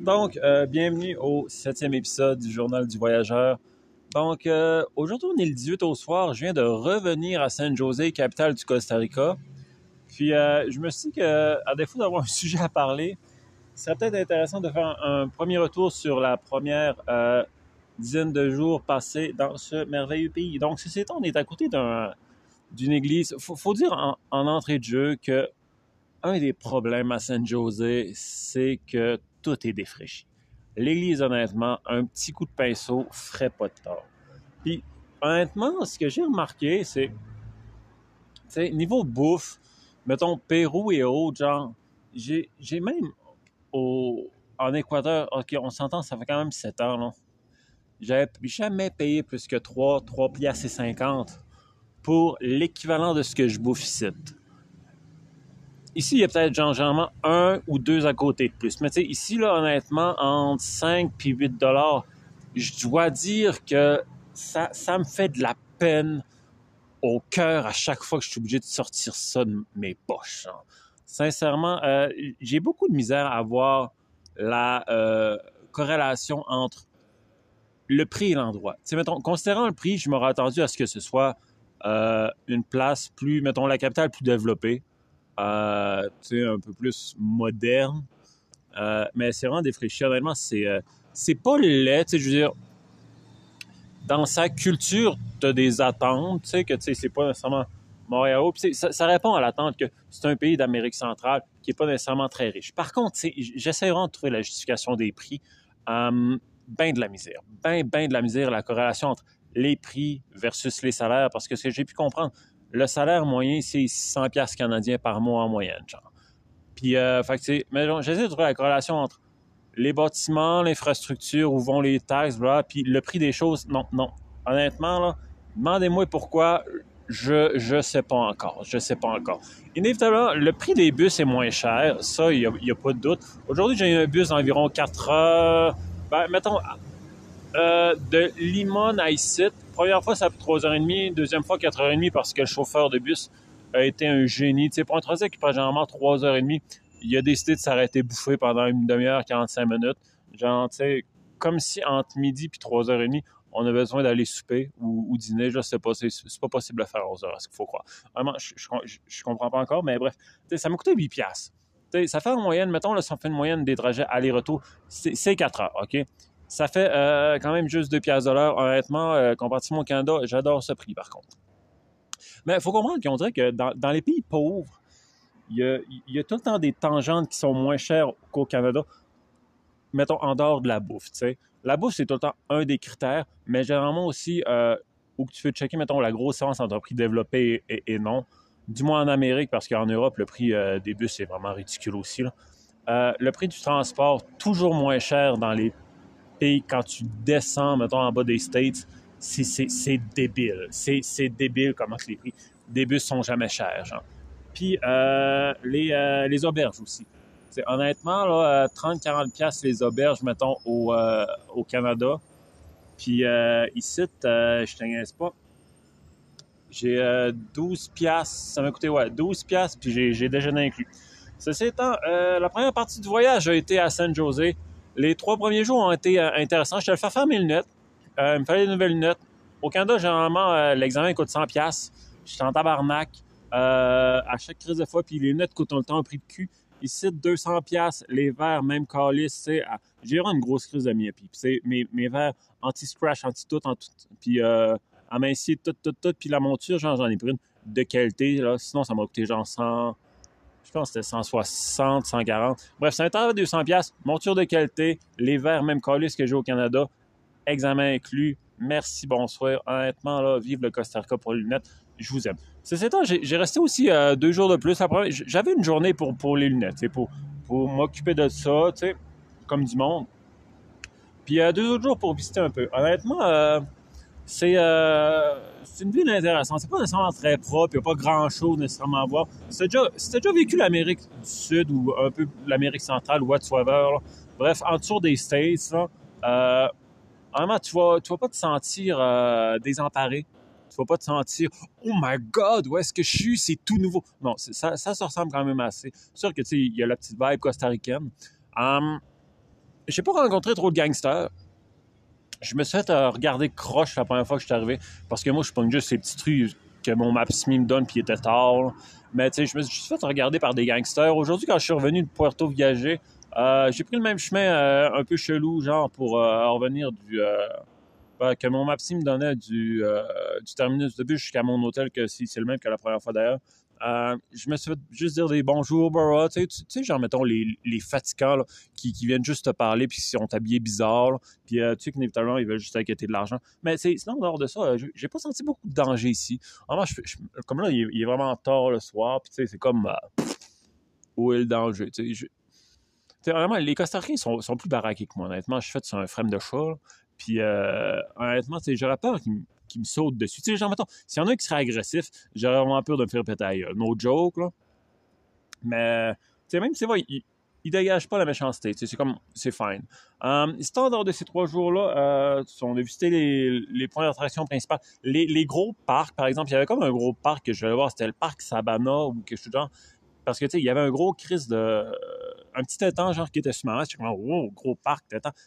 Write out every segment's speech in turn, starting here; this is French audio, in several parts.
Donc, euh, bienvenue au septième épisode du Journal du Voyageur. Donc, euh, aujourd'hui, on est le 18 au soir. Je viens de revenir à San José, capitale du Costa Rica. Puis, euh, je me suis dit qu'à défaut d'avoir un sujet à parler, ce serait peut-être intéressant de faire un, premier retour sur la première dizaine de jours passés dans ce merveilleux pays. Donc, ceci étant, on est à côté d'une église. Il faut, dire en, en, entrée de jeu que un des problèmes à San José, c'est que tout est défraîchi. L'église, honnêtement, un petit coup de pinceau ferait pas de tort. Puis, honnêtement, ce que j'ai remarqué, c'est, niveau bouffe, mettons Pérou et autres, genre, j'ai, même au, en Équateur, ok, on s'entend, ça fait quand même 7 ans, là. J'avais jamais payé plus que 3, 3 piastres et 50 pour l'équivalent de ce que je bouffe ici. Ici, il y a peut-être généralement un ou deux à côté de plus. Mais tu sais, ici, là, honnêtement, entre 5 et 8 dollars, je dois dire que ça, ça me fait de la peine au cœur à chaque fois que je suis obligé de sortir ça de mes poches. Sincèrement, euh, j'ai beaucoup de misère à voir la euh, corrélation entre le prix et l'endroit. Tu mettons, considérant le prix, je m'aurais attendu à ce que ce soit euh, une place plus, mettons, la capitale plus développée, euh, un peu plus moderne. Euh, mais c'est vraiment défraîchi. Honnêtement, c'est, euh, pas laid. Je veux dire, dans sa culture, tu as des attentes, tu sais, que c'est pas nécessairement Montréal. Ça, ça, répond à l'attente que c'est un pays d'Amérique centrale qui est pas nécessairement très riche. Par contre, j'essaie vraiment de trouver la justification des prix. ben de la misère. Ben, ben de la misère, la corrélation entre les prix versus les salaires, parce que ce que j'ai pu comprendre, le salaire moyen, c'est 600 pièces canadiens par mois en moyenne, genre. Puis, euh, fait mais j'essaie de trouver la corrélation entre les bâtiments, l'infrastructure, où vont les taxes, bla, puis le prix des choses. Non, non. Honnêtement, là, demandez-moi pourquoi. Je je sais pas encore. Je sais pas encore. Inévitablement, le prix des bus est moins cher. Ça, il n'y a, pas de doute. Aujourd'hui, j'ai un bus d'environ 4 heures. Ben, mettons, euh, de Limon à Isit, Première fois, ça a pris 3h30. Deuxième fois, 4h30 parce que le chauffeur de bus a été un génie. Tu sais, pour un trajet qui prend généralement 3h30, il a décidé de s'arrêter bouffer pendant une demi-heure, 45 minutes. Genre, tu sais, comme si entre midi puis 3h30, on a besoin d'aller souper ou, dîner. Je sais pas, c'est, pas possible de faire 11h, ce qu'il faut croire. Vraiment, je, comprends pas encore, mais bref. Ça m'a coûté 8 piastres. ça fait en moyenne, mettons, là, si on fait une moyenne des trajets aller-retour, c'est 4 heures, OK? Ça fait euh, quand même juste 2 piastres de. Honnêtement, euh, comparativement au Canada, j'adore ce prix par contre. Mais il faut comprendre qu'on dirait que dans, les pays pauvres, il y, a, tout le temps des tangentes qui sont moins chères qu'au Canada, mettons en dehors de la bouffe. sais. La bouffe, c'est tout le temps un des critères, mais généralement aussi euh, où tu veux checker, mettons, la grosse différence entre prix développé et, non. Du moins en Amérique, parce qu'en Europe, le prix des bus est vraiment ridicule aussi. le prix du transport, toujours moins cher dans les et quand tu descends, mettons, en bas des States, c'est débile. C'est débile comment les prix des bus sont jamais chers. Puis euh, les, euh, les auberges aussi. honnêtement, là, 30-40 pièces les auberges, mettons, au, euh, au Canada. Puis ici, je t'inquiète pas, j'ai 12 pièces, ça m'a coûté, ouais, 12 pièces, puis j'ai déjeuné inclus. Ceci étant, la première partie du voyage a été à San José. Les trois premiers jours ont été euh, intéressants. Je te le fais faire mes lunettes. Euh, il me fallait des nouvelles lunettes. Au Canada, généralement, euh, l'examen coûte 100 pièces. suis en tabarnak à chaque crise de fois, puis les lunettes coûtent tout le temps un prix de cul. Ici, 200 pièces les verres, même calice, c'est j'ai vraiment une grosse crise de myopie. Puis mes, mes verres anti-scratch, anti-tout, anti puis amincier tout, tout, tout, puis la monture, genre, j'en ai pris une de qualité. Sinon, ça m'a coûté genre 100, je pense que c'était 160, 140. Bref, c'est un temps de 200 pièces, monture de qualité, les verres même collés que j'ai au Canada, examen inclus. Merci, bonsoir. Honnêtement, là, vive le Costa Rica pour les lunettes. Je vous aime. C'est temps, j'ai resté aussi euh, deux jours de plus. J'avais une journée pour, pour les lunettes, pour, pour m'occuper de ça, comme du monde. Puis euh, deux autres jours pour visiter un peu. Honnêtement, euh, euh, c'est une ville intéressante. C'est pas nécessairement très propre, il n'y a pas grand-chose nécessairement à voir. Si tu déjà, déjà vécu l'Amérique du Sud ou un peu l'Amérique centrale ou whatsoever, bref, en dessous des States, là, euh, vraiment, tu vas, tu vas pas te sentir euh, désemparé. Tu vas pas te sentir « Oh my God, où est-ce que je suis? C'est tout nouveau. » Non, ça, ça se ressemble quand même assez. C'est sûr que, tu sais, il y a la petite vibe costaricaine. Um, j'ai pas rencontré trop de gangsters. Je me suis fait regarder croche la première fois que je suis arrivé, parce que moi, je pogne juste ces petits trucs que mon Maps.me me donne, puis il était tard. Mais tu sais, je me suis fait regarder par des gangsters. Aujourd'hui, quand je suis revenu de Puerto Viager, euh, j'ai pris le même chemin euh, un peu chelou, genre, pour euh, revenir du... Ben, que mon Maps.me me donnait du, du terminus de bus jusqu'à mon hôtel, que c'est le même que la première fois d'ailleurs. Euh, je me suis fait juste dire des bonjours. Tu sais, genre, mettons, les, les fatigants qui, qui, viennent juste te parler puis qui sont habillés bizarre. Puis, euh, tu sais qu'inévitablement, ils veulent juste inquiéter de l'argent. Mais sinon, dehors de ça, euh, j'ai pas senti beaucoup de danger ici. comme là, il est, vraiment tard le soir. Puis, tu sais, c'est comme... où est le danger? Tu sais, vraiment, les Costaricains sont, sont plus baraqués que moi, honnêtement. Je suis fait sur un frame de chat. Puis, honnêtement, j'aurais peur qu'ils qui me saute dessus. Tu sais, genre, mettons, s'il y en a un qui serait agressif, j'aurais vraiment peur de me faire péter No joke, là. Mais, tu sais, même c'est vrai, il, il dégage pas la méchanceté. Tu sais, c'est comme, c'est fine. Um, histoire de ces trois jours-là, euh, on a visité les, les points d'attraction principaux. Les, les, gros parcs, par exemple, il y avait comme un gros parc que je vais voir, c'était le parc Sabana ou quelque chose de genre. Parce que, tu sais, il y avait un gros crise de. Un petit étang, genre, qui était sur ma J'étais comme, wow, gros parc,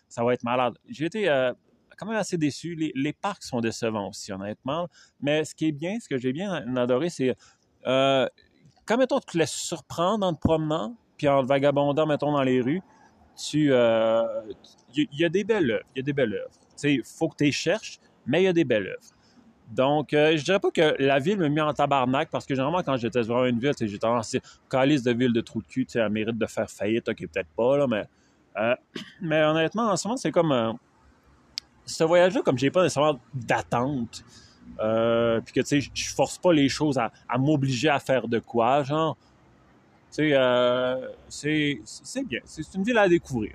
ça va être malade. J'ai été euh, quand même assez déçu. Les, parcs sont décevants aussi, honnêtement. Mais ce qui est bien, ce que j'ai bien adoré, c'est euh, quand, mettons, tu te laisses surprendre en te promenant, puis en vagabondant, mettons, dans les rues, tu... Il euh, y, a des belles œuvres. Il y a des belles œuvres. Il faut que tu les cherches, mais il y a des belles œuvres. Donc, euh, je dirais pas que la ville me met en tabarnak parce que généralement, quand j'étais sur une ville, j'ai tendance à calice de ville de trou de cul, elle mérite de faire faillite, ok, peut-être pas, là, mais, euh, mais honnêtement, en ce moment, c'est comme ce voyage-là, comme j'ai pas nécessairement d'attente, euh, puis que, tu sais, je force pas les choses à, m'obliger à faire de quoi, genre, tu sais, euh, c'est bien. C'est une ville à découvrir.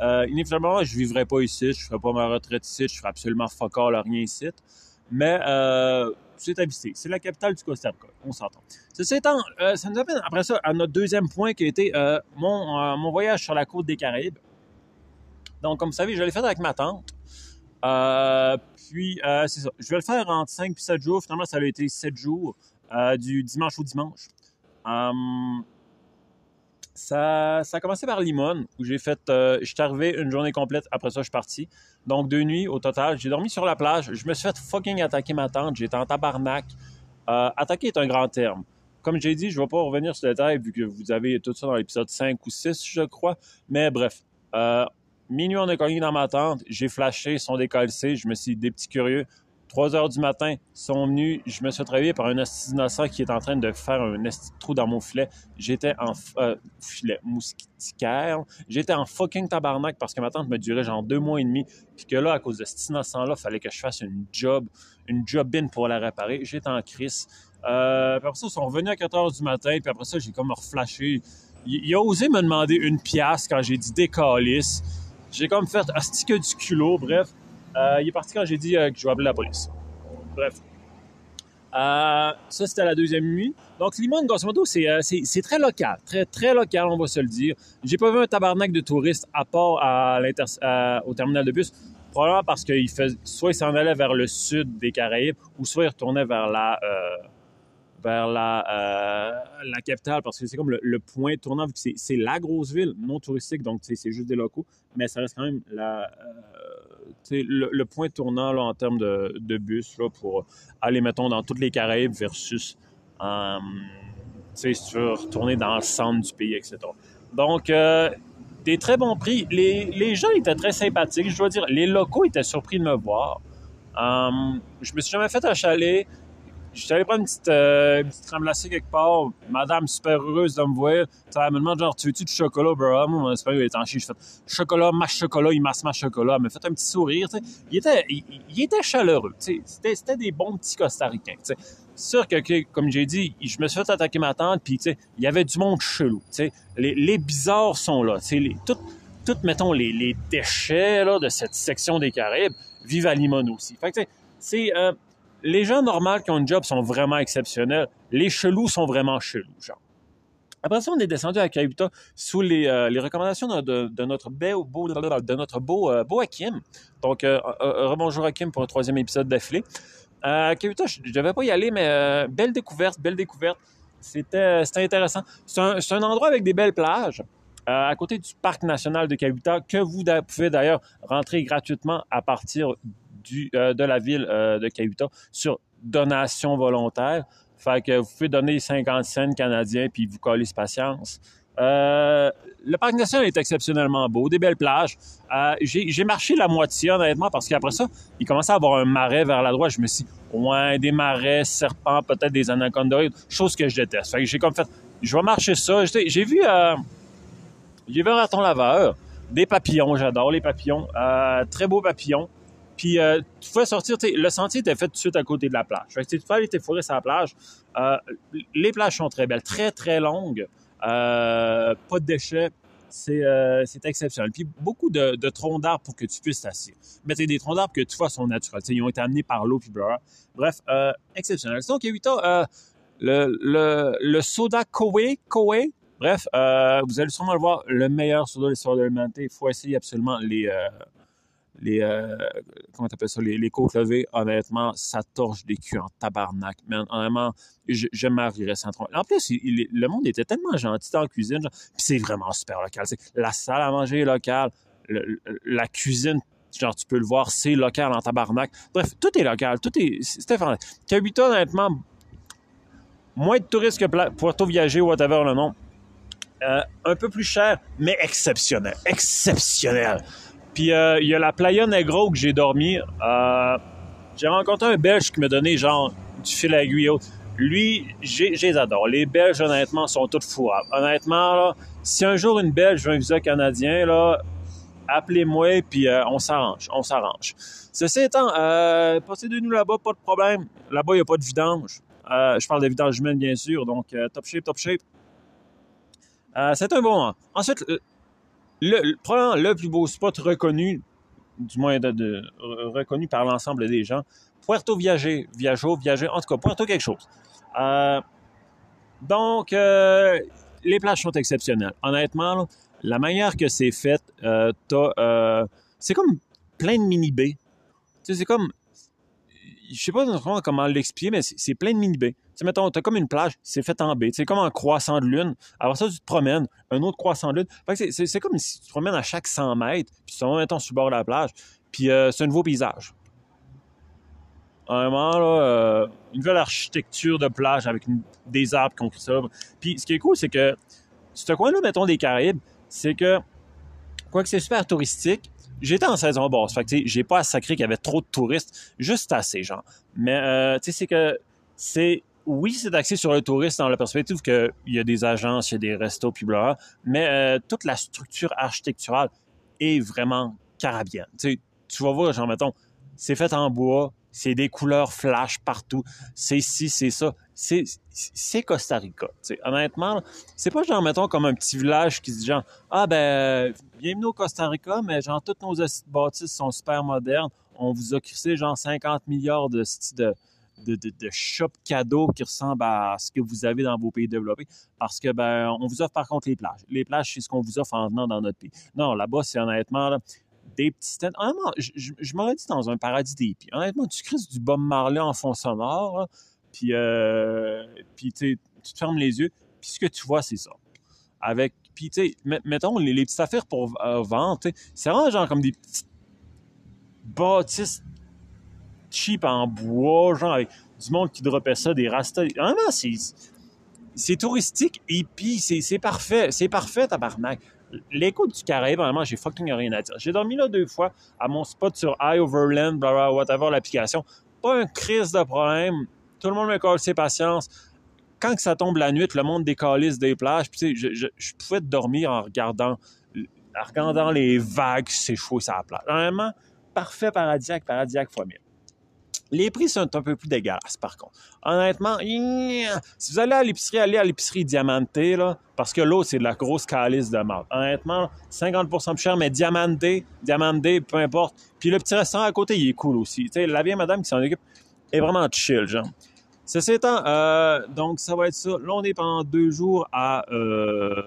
Euh, inévitablement, je vivrai pas ici, je ferai pas ma retraite ici, je ferai absolument fuck all rien ici. Mais euh, c'est habité. C'est la capitale du Costa Rica. On s'entend. Étant, euh, ça nous amène après ça à notre deuxième point qui a été mon, mon voyage sur la côte des Caraïbes. Donc, comme vous savez, je l'ai fait avec ma tante. Euh, puis, euh, c'est ça. Je vais le faire entre 5 et 7 jours. Finalement, ça a été 7 jours, euh, du dimanche au dimanche. Hum, ça, a commencé par Limone, où j'ai fait... je suis arrivé une journée complète. Après ça, je suis parti. Donc, deux nuits au total. J'ai dormi sur la plage. Je me suis fait fucking attaquer ma tante. J'étais en tabarnak. attaquer est un grand terme. Comme j'ai dit, je ne vais pas revenir sur le détail, vu que vous avez tout ça dans l'épisode 5 ou 6, je crois. Mais bref, Minuit, on a cogné dans ma tente. J'ai flashé, ils sont décalcés. Je me suis dit, des petits curieux. 3 heures du matin, ils sont venus. Je me suis réveillé par un esti innocent qui est en train de faire un trou dans mon filet. J'étais en euh, filet moustiquaire. J'étais en fucking tabarnak parce que ma tante me durait genre deux mois et demi. Puis que là, à cause de cet innocent-là, il fallait que je fasse une job, une job in pour la réparer. J'étais en crise. Euh, puis après ça, ils sont revenus à 4 heures du matin. Puis après ça, j'ai comme reflashé. Il, il, a osé me demander une pièce quand j'ai dit décalisse. J'ai comme fait astique du culot, bref. Euh, il est parti quand j'ai dit euh, que je vais appeler la police. Bref. Euh, ça, c'était la deuxième nuit. Donc, Limon, grosso modo, c'est, très local. Très, très local, on va se le dire. J'ai pas vu un tabarnak de touristes à part à au terminal de bus. Probablement parce qu'il soit il s'en allait vers le sud des Caraïbes, ou soit il retournait vers la, vers la, euh, la capitale parce que c'est comme le, point tournant, vu que c'est la grosse ville, non touristique, donc c'est juste des locaux, mais ça reste quand même la, euh, le, point tournant en termes de, bus pour aller, mettons, dans toutes les Caraïbes versus euh, tu retourner dans le centre du pays, etc. Donc, euh, des très bons prix. Les, gens étaient très sympathiques, je dois dire. Les locaux étaient surpris de me voir. je me suis jamais fait un chalet. Je allé prendre une petite, euh, petite remplacée quelque part. Madame super heureuse de me voir. Elle me demande genre, tu veux-tu du chocolat, bro? Moi, mon espagnol est en chien. Je fais chocolat, masse chocolat, il masse ma chocolat. Elle m'a fait un petit sourire, tu sais. Il était, il, était chaleureux. C'était, c'était des bons petits costaricains, tu sais. sûr que, comme j'ai dit, je me suis fait attaquer ma tante, puis il y avait du monde chelou, tu sais. Les, les bizarres sont là. Les, tout, tout, mettons, les, les déchets, là, de cette section des Caraïbes vivent à Limon aussi. Fait que, c'est... Euh, les gens normaux qui ont un job sont vraiment exceptionnels. Les chelous sont vraiment chelous, genre. Après ça, on est descendu à Kaibita sous les, euh, recommandations de, notre beau, beau, de notre beau, euh, beau Hakim. Donc, euh, rebonjour Hakim pour un troisième épisode d'affilée. Euh, Kaibita, je ne devais pas y aller, mais belle découverte, belle découverte. C'était intéressant. C'est un, endroit avec des belles plages. à côté du parc national de Kabuta, que vous pouvez d'ailleurs rentrer gratuitement à partir du, de la ville de Kabuta sur donation volontaire. Fait que vous pouvez donner 50 cents canadiens puis vous collez patience. Euh, le parc national est exceptionnellement beau, des belles plages. Euh, j'ai marché la moitié, honnêtement, parce qu'après ça, il commençait à avoir un marais vers la droite. Je me suis dit, ouais, des marais, serpents, peut-être des anacondas, chose que je déteste. Fait que j'ai comme fait, je vais marcher ça. J'ai vu, euh, j'ai vu un raton laveur, des papillons, j'adore les papillons, euh, très beaux papillons. Puis euh, tu pouvais sortir, le sentier était fait tout de suite à côté de la plage. Fait que tu pouvais aller t'effourer sur la plage. Euh, les plages sont très belles, très, très longues. Euh, pas de déchets. C'est exceptionnel. Puis beaucoup de, troncs d'arbres pour que tu puisses t'asseoir. Mais c'est des troncs d'arbres que tu vois sont naturels. ils ont été amenés par l'eau puis blah. Bref, exceptionnel. Donc, Yuta, le, le, le soda Koei, Koei, bref, vous allez sûrement le voir, le meilleur soda de l'histoire de l'humanité. Il faut essayer absolument les, les euh, comment t'appelles ça, les, les, côtes levées, honnêtement, ça torche des culs en tabarnak. Mais honnêtement, je, m'arriverais sans tromper. En plus, le monde était tellement gentil dans la cuisine, puis c'est vraiment super local. la salle à manger est locale, la cuisine, genre tu peux le voir, c'est local en tabarnak. Bref, tout est local, tout est, fantastique. Cabita, honnêtement, moins de touristes que Puerto Viager, whatever le nom. Euh, un peu plus cher, mais exceptionnel. Exceptionnel. Puis euh, il y a la Playa Negro que j'ai dormi. Euh, j'ai rencontré un Belge qui m'a donné genre du fil à aiguille. Lui, j'ai, les adore. Les Belges, honnêtement, sont tous fourables. Honnêtement, là, si un jour une Belge veut un visa canadien, appelez-moi, puis euh, on s'arrange. On s'arrange. Ceci étant, euh, passez de nous là-bas, pas de problème. Là-bas, il n'y a pas de vidange. je parle de vidange humaine, bien sûr. Donc, top shape, top shape. c'est un bon moment. Ensuite, le, probablement le plus beau spot reconnu, du moins de, reconnu par l'ensemble des gens, Puerto Viager, Viajo, Viager, en tout cas, Puerto quelque chose. Euh, donc, euh, les plages sont exceptionnelles. Honnêtement, la manière que c'est fait, euh, c'est comme plein de mini-baies. c'est comme je sais pas comment l'expliquer, mais c'est plein de mini-baies. Sais, mettons, t'as comme une plage, c'est fait en baie. C'est comme un croissant de lune. Alors ça, tu te promènes, un autre croissant de lune. c'est comme si tu te promènes à chaque 100 mètres, puis tu te mettons, sur le bord de la plage, puis euh, c'est un nouveau paysage. Vraiment, là, euh, une nouvelle architecture de plage avec des arbres qui ont ça. Puis ce qui est cool, c'est que ce coin-là, mettons, des Caraïbes, c'est que, quoique c'est super touristique, J'étais en saison basse, fait que j'ai pas à sacrer qu'il y avait trop de touristes, juste assez, genre. Mais euh, tu sais, c'est que c'est oui, c'est axé sur le tourisme dans la perspective qu'il y a des agences, il y a des restos, puis bla, mais euh, toute la structure architecturale est vraiment carabienne. Tu, tu vas voir, genre, mettons, c'est fait en bois, c'est des couleurs flash partout, c'est ci, c'est ça. C'est Costa Rica. sais. Honnêtement, c'est pas genre, mettons, comme un petit village qui se dit genre, ah ben, bienvenue au Costa Rica, mais genre, toutes nos bâtisses sont super modernes. On vous a crissé genre 50 milliards de, de, de, de, shop cadeaux qui ressemblent à ce que vous avez dans vos pays développés. Parce que, ben, on vous offre par contre les plages. Les plages, c'est ce qu'on vous offre en venant dans notre pays. Non, là-bas, c'est honnêtement, là, des petits. Honnêtement, je, m'aurais dit dans un paradis des pieds. Honnêtement, tu crises du Bob Marley en fond sonore, puis, euh, puis tu te fermes les yeux, puis ce que tu vois, c'est ça. Avec, puis tu sais, mettons, les, petites affaires pour euh, vendre, c'est vraiment genre comme des petites bâtisses cheap en bois, genre avec du monde qui dropait ça, des rastas. Honnêtement, c'est c'est touristique et puis c'est parfait. C'est parfait, tabarnak l'écoute du Caraïbe, vraiment, j'ai fucking rien à dire. J'ai dormi là deux fois à mon spot sur iOverland, blah, whatever, l'application. Pas un crise de problème. Tout le monde me colle ses patience. Quand que ça tombe la nuit, le monde décalisse des plages. Puis, je, je, je, pouvais dormir en regardant, en regardant les vagues s'échouer sur la plage. Vraiment, parfait paradisiaque, paradisiaque fois mille. Les prix sont un peu plus dégueulasses, par contre. Honnêtement, si vous allez à l'épicerie, allez à l'épicerie Diamante, là, parce que l'autre, c'est de la grosse calice de marde. Honnêtement, 50% plus cher, mais Diamante, Diamante, peu importe. Puis le petit restaurant à côté, il est cool aussi. Tu la vieille madame qui s'en occupe est vraiment chill, genre. Ceci étant, euh, donc ça va être ça. Là, on est pendant deux jours à euh,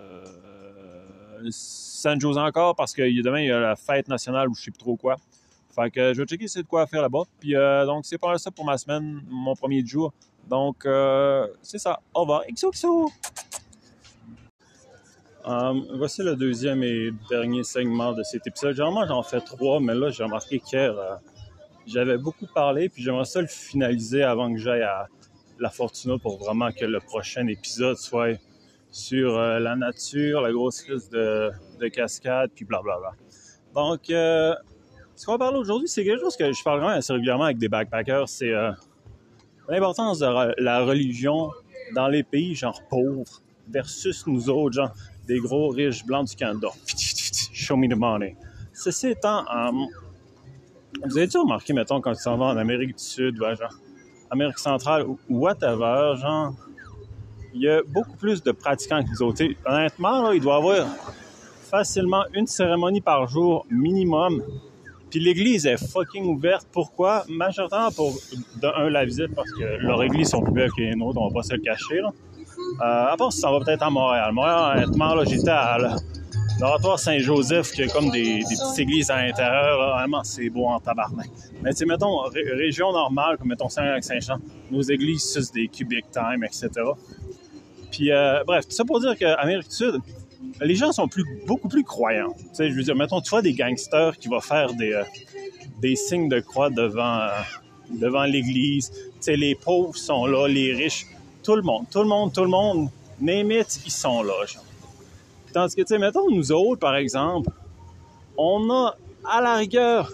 San Jose encore, parce que demain, il y a la fête nationale ou je sais plus trop quoi. Fait que je vais checker c'est de quoi faire là-bas. Puis euh, donc, c'est pas ça pour ma semaine, mon premier jour. Donc, euh, c'est ça. Au revoir. XOXO! Um, voici le deuxième et dernier segment de cet épisode. Généralement, j'en fais trois, mais là, j'ai remarqué qu'hier, euh, j'avais beaucoup parlé, puis j'aimerais ça le finaliser avant que j'aille à La Fortuna pour vraiment que le prochain épisode soit sur euh, la nature, la grosse crise de, de cascade, puis blablabla. Donc, euh, ce qu'on va parler aujourd'hui, c'est quelque chose que je parle vraiment assez régulièrement avec des backpackers, c'est euh, l'importance de la religion dans les pays genre pauvres versus nous autres, genre des gros riches blancs du Canada. Show me the money. Ceci étant, um, vous avez-tu remarqué, mettons, quand tu s'en vas en Amérique du Sud, genre, Amérique centrale, ou whatever, genre, il y a beaucoup plus de pratiquants que nous autres. honnêtement, là, il doit y avoir facilement une cérémonie par jour minimum. Puis l'église est fucking ouverte. Pourquoi? Majoritairement pour, de un, la visite, parce que leurs églises sont plus belles que les nôtres, on va pas se le cacher. Là. Euh, à part si ça va peut-être à Montréal. Montréal, honnêtement, là, j'étais à l'oratoire Saint-Joseph, qui a comme des, petites églises à l'intérieur. Vraiment, c'est beau en tabarnak. Mais tu sais, mettons, région normale, comme mettons Saint-Jean, nos églises, c'est des cubic time, etc. Puis, euh, bref, tout ça pour dire qu'Amérique du Sud, les gens sont beaucoup plus croyants. Tu sais, je veux dire, mettons, tu des gangsters qui vont faire des, euh, des signes de croix devant, devant l'église. Tu sais, les pauvres sont là, les riches tout le monde, tout le monde, tout le monde, name ils sont là. Tandis que, tu sais, mettons, nous autres, par exemple, on a à la rigueur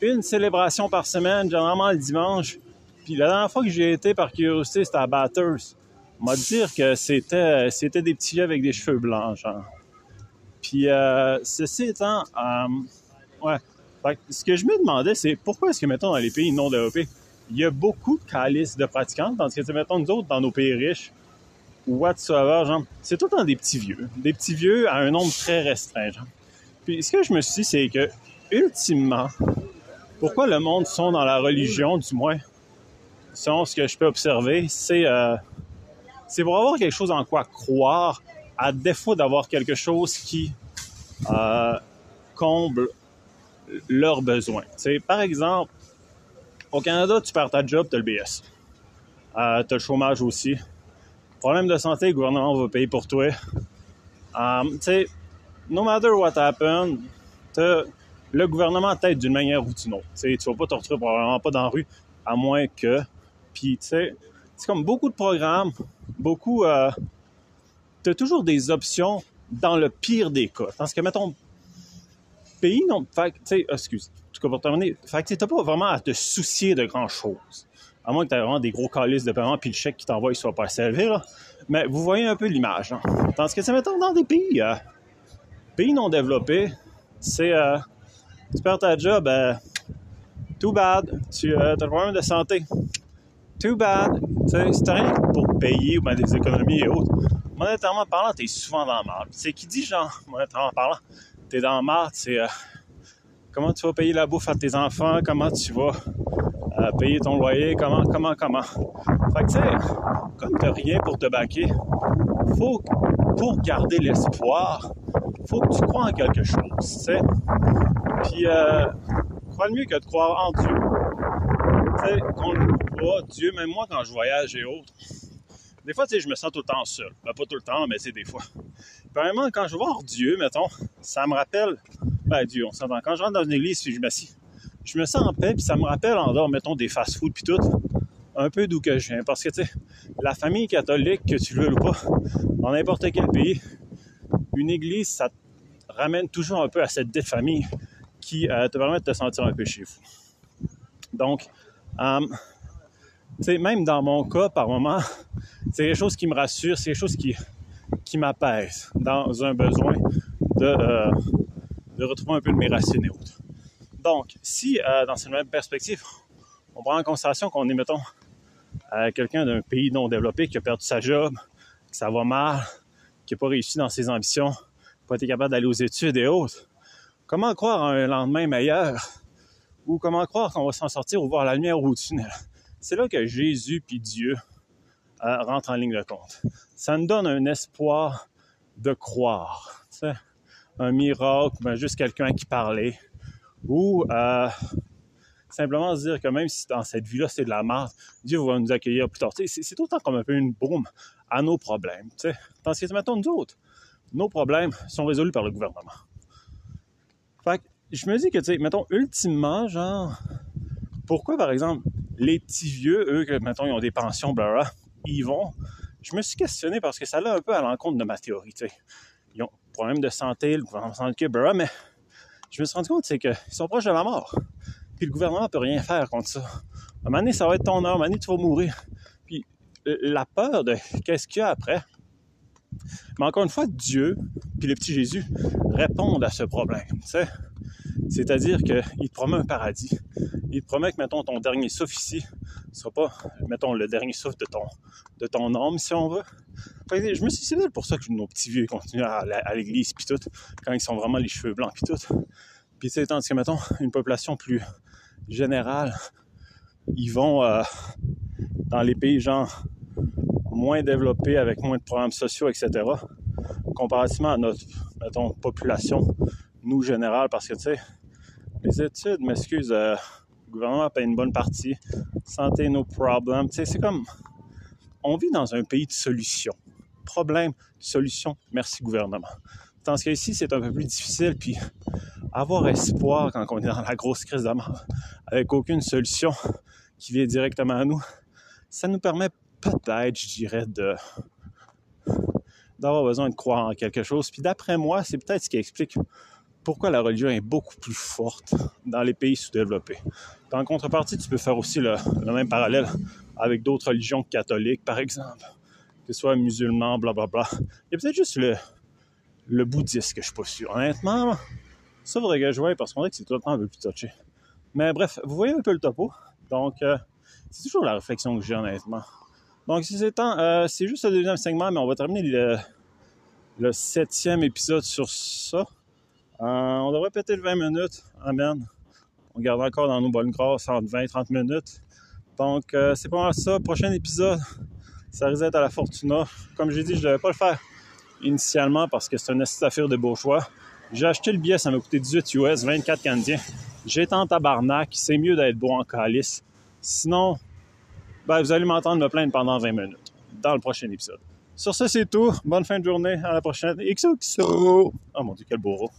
une célébration par semaine, généralement le dimanche. Puis la dernière fois que j'ai été par curiosité, c'était à Batters. M'a dit que c'était, c'était des petits avec des cheveux blancs, genre. Puis euh, ceci étant, euh, ouais. ce que je me demandais, c'est pourquoi est-ce que, mettons, dans les pays non développés, il y a beaucoup de calices de pratiquants, tandis que, mettons, nous autres, dans nos pays riches, whatsoever, genre, c'est tout temps des petits vieux. Des petits vieux à un nombre très restreint, genre. Puis ce que je me suis dit, c'est que, ultimement, pourquoi le monde sont dans la religion, du moins, selon ce que je peux observer, c'est euh, c'est pour avoir quelque chose en quoi croire, à défaut d'avoir quelque chose qui euh, comble leurs besoins. Par exemple, au Canada, tu perds ta job, tu as le BS. Euh, tu as le chômage aussi. Problème de santé, le gouvernement va payer pour toi. Um, no matter what happens, le gouvernement t'aide d'une manière ou d'une autre. Tu vas pas te retrouver probablement pas dans la rue, à moins que. Puis, tu sais, c'est comme beaucoup de programmes, beaucoup. Euh, tu as toujours des options dans le pire des cas. Parce que, mettons, pays non. Fait tu sais, excuse tout cas, pour terminer, fait que t'as pas vraiment à te soucier de grand-chose. À moins que tu aies vraiment des gros calices de paiement puis le chèque qui t'envoie, il soit pas élevé, là. Mais vous voyez un peu l'image, hein. Tandis que, mettons, dans des pays, euh, pays non développés, c'est, euh, tu perds ta job, euh, too bad, tu euh, as des problème de santé. Too bad. T'as rien pour payer ou des économies et autres, monétairement parlant, t'es souvent dans la merde. C'est qui dit, genre, monétairement parlant, t'es dans la merde, c'est comment tu vas payer la bouffe à tes enfants, comment tu vas euh, payer ton loyer, comment, comment, comment? Fait que, tu sais, comme tu rien pour te baquer, faut, pour garder l'espoir, faut que tu crois en quelque chose, tu sais. Puis, euh, quoi mieux que de croire en Dieu? Tu sais, qu'on voit, Dieu, même moi, quand je voyage et autres, des fois, tu sais, je me sens tout le temps seul. Ben, pas tout le temps, mais c'est des fois. Vraiment, quand je vois Dieu, mettons, ça me rappelle ben, Dieu, on s'entend. Quand je rentre dans une église puis je m'assieds, je me sens en paix puis ça me rappelle en dehors, mettons, des fast-food puis tout, un peu d'où que je viens. Parce que, tu sais, la famille catholique, que tu le veux ou pas, dans n'importe quel pays, une église, ça ramène toujours un peu à cette dette famille qui euh, te permet de te sentir un peu chez vous. Donc, euh, sais, même dans mon cas, par moment, c'est quelque chose qui me rassure, c'est quelque chose qui, qui m'apaise dans un besoin de, euh, de retrouver un peu de mes racines et autres. Donc, si euh, dans cette même perspective, on prend en considération qu'on est, mettons, euh, quelqu'un d'un pays non développé qui a perdu sa job, que ça va mal, qui n'a pas réussi dans ses ambitions, pas été capable d'aller aux études et autres, comment croire à un lendemain meilleur? Ou comment croire qu'on va s'en sortir ou voir la lumière au tunnel? C'est là que Jésus puis Dieu euh, rentrent en ligne de compte. Ça nous donne un espoir de croire un miracle, ben juste quelqu'un qui parlait, ou euh, simplement se dire que même si dans cette vie-là c'est de la merde, Dieu va nous accueillir plus tard. C'est, temps comme un peu une boum à nos problèmes. T'sais. Tandis que, mettons, nous autres, nos problèmes sont résolus par le gouvernement. Fait que je me dis que, tu sais, mettons, ultimement, genre, pourquoi, par exemple, les petits vieux, eux, que, mettons, ils ont des pensions, blablabla, ils vont. Je me suis questionné parce que ça allait un peu à l'encontre de ma théorie, tu sais. Ils ont des problèmes de santé, le gouvernement s'en occupe, blablabla, mais je me suis rendu compte, c'est qu'ils sont proches de la mort. Puis le gouvernement peut rien faire contre ça. À un moment donné, ça va être ton heure, un moment tu vas mourir. Puis la peur de qu'est-ce qu'il y a après, mais encore une fois, Dieu, puis le petit Jésus, répondent à ce problème. C'est-à-dire qu'il te promet un paradis. Il te promet que, mettons, ton dernier souffle ici ne sera pas, mettons, le dernier souffle de ton, de ton si on veut. je me suis dit, pour ça que nos petits vieux continuent à, l'église, puis tout, quand ils sont vraiment les cheveux blancs, puis tout. Puis, tu tandis que, mettons, une population plus générale, ils vont euh, dans les pays, genre, moins développés, avec moins de programmes sociaux, etc., comparativement à notre, mettons, population, nous, générale, parce que, tu sais, les études, m'excuse, euh, le gouvernement paye une bonne partie, santé, nos problèmes, tu sais, c'est comme, on vit dans un pays de solutions. Problème, solution, merci gouvernement. Tandis qu'ici, c'est un peu plus difficile, puis avoir espoir quand on est dans la grosse crise de avec aucune solution qui vient directement à nous, ça nous permet peut-être, je dirais, de d'avoir besoin de croire en quelque chose. Puis d'après moi, c'est peut-être ce qui explique pourquoi la religion est beaucoup plus forte dans les pays sous-développés? En contrepartie, tu peux faire aussi le, même parallèle avec d'autres religions catholiques, par exemple, que ce soit musulman, blablabla. Il y a peut-être juste le, le bouddhiste que je suis pas sûr. Honnêtement, ça faudrait que je voie parce qu'on dirait que c'est tout le temps un peu plus touché. Mais bref, vous voyez un peu le topo. Donc, euh, c'est toujours la réflexion que j'ai honnêtement. Donc, c'est euh, c'est juste le deuxième segment, mais on va terminer le, septième épisode sur ça. Euh, on devrait péter le 20 minutes. Amen. On garde encore dans nos bonnes grâces entre 20 et 30 minutes. Donc, euh, c'est pas mal ça. Prochain épisode, ça risque d'être à la Fortuna. Comme j'ai dit, je ne devais pas le faire initialement parce que c'est une affaire de choix. J'ai acheté le billet, ça m'a coûté 18 US, 24 Canadiens. J'étais en tabarnak, c'est mieux d'être beau en calice. Sinon, ben, vous allez m'entendre me plaindre pendant 20 minutes dans le prochain épisode. Sur ce, c'est tout. Bonne fin de journée. À la prochaine. XOXO. Oh mon dieu, quel bourreau.